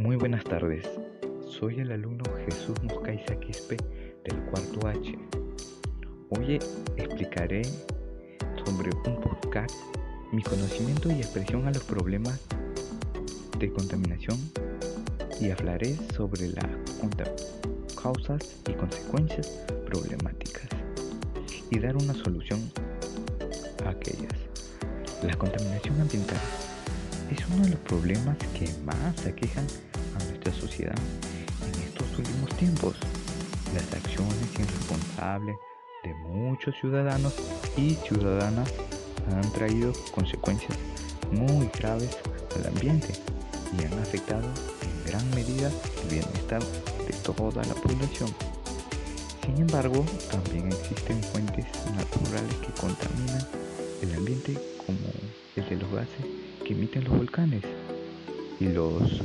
Muy buenas tardes, soy el alumno Jesús Moscaiza Quispe del cuarto H. Hoy explicaré sobre un podcast mi conocimiento y expresión a los problemas de contaminación y hablaré sobre las causas y consecuencias problemáticas y dar una solución a aquellas. La contaminación ambiental es uno de los problemas que más aquejan sociedad en estos últimos tiempos. Las acciones irresponsables de muchos ciudadanos y ciudadanas han traído consecuencias muy graves al ambiente y han afectado en gran medida el bienestar de toda la población. Sin embargo, también existen fuentes naturales que contaminan el ambiente como el de los gases que emiten los volcanes y los,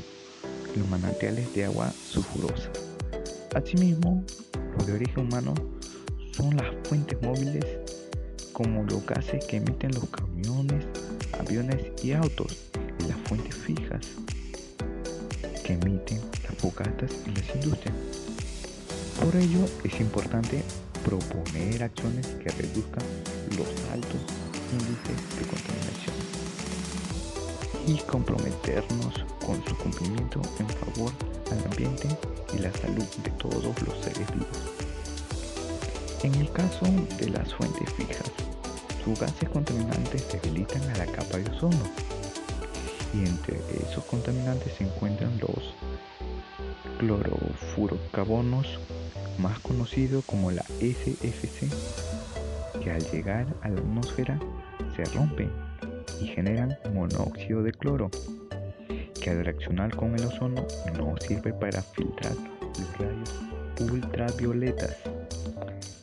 los manantiales de agua sulfurosa. Asimismo, los de origen humano son las fuentes móviles como los gases que emiten los camiones, aviones y autos y las fuentes fijas que emiten las fogatas y las industrias. Por ello es importante proponer acciones que reduzcan los altos índices de contaminación y comprometernos con su cumplimiento en favor al ambiente y la salud de todos los seres vivos. En el caso de las fuentes fijas, sus gases contaminantes debilitan a la capa de ozono y entre esos contaminantes se encuentran los clorofurocarbonos, más conocidos como la SFC, que al llegar a la atmósfera se rompen y generan monóxido de cloro, que al reaccionar con el ozono no sirve para filtrar los rayos ultravioletas.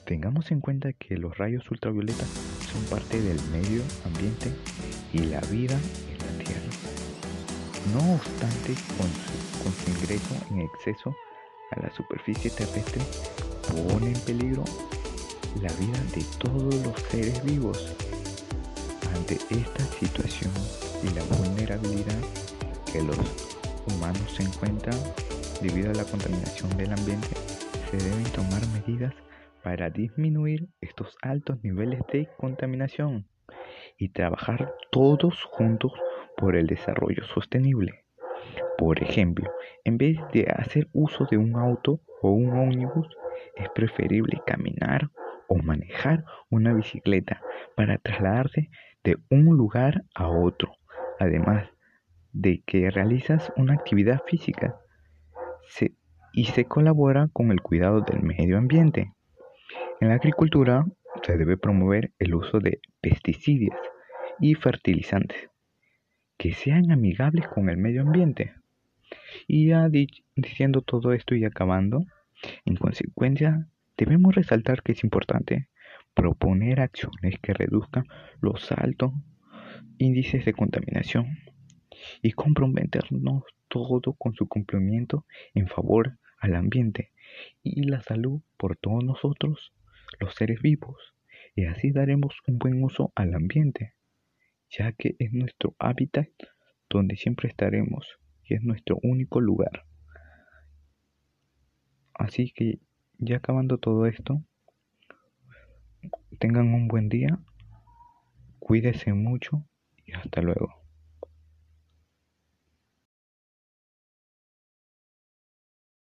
Tengamos en cuenta que los rayos ultravioletas son parte del medio ambiente y la vida en la Tierra. No obstante, con su, ingreso en exceso a la superficie terrestre, pone en peligro la vida de todos los seres vivos ante esta situación y la vulnerabilidad que los humanos se encuentran debido a la contaminación del ambiente, se deben tomar medidas para disminuir estos altos niveles de contaminación y trabajar todos juntos por el desarrollo sostenible. Por ejemplo, en vez de hacer uso de un auto o un ómnibus, es preferible caminar o manejar una bicicleta para trasladarse de un lugar a otro, además de que realizas una actividad física y se colabora con el cuidado del medio ambiente. En la agricultura se debe promover el uso de pesticidas y fertilizantes que sean amigables con el medio ambiente. Y ya diciendo todo esto y acabando, en consecuencia, debemos resaltar que es importante proponer acciones que reduzcan los altos índices de contaminación y comprometernos todo con su cumplimiento en favor al ambiente y la salud por todos nosotros, los seres vivos, y así daremos un buen uso al ambiente, ya que es nuestro hábitat donde siempre estaremos y es nuestro único lugar. Así que ya acabando todo esto, Tengan un buen día, cuídense mucho y hasta luego.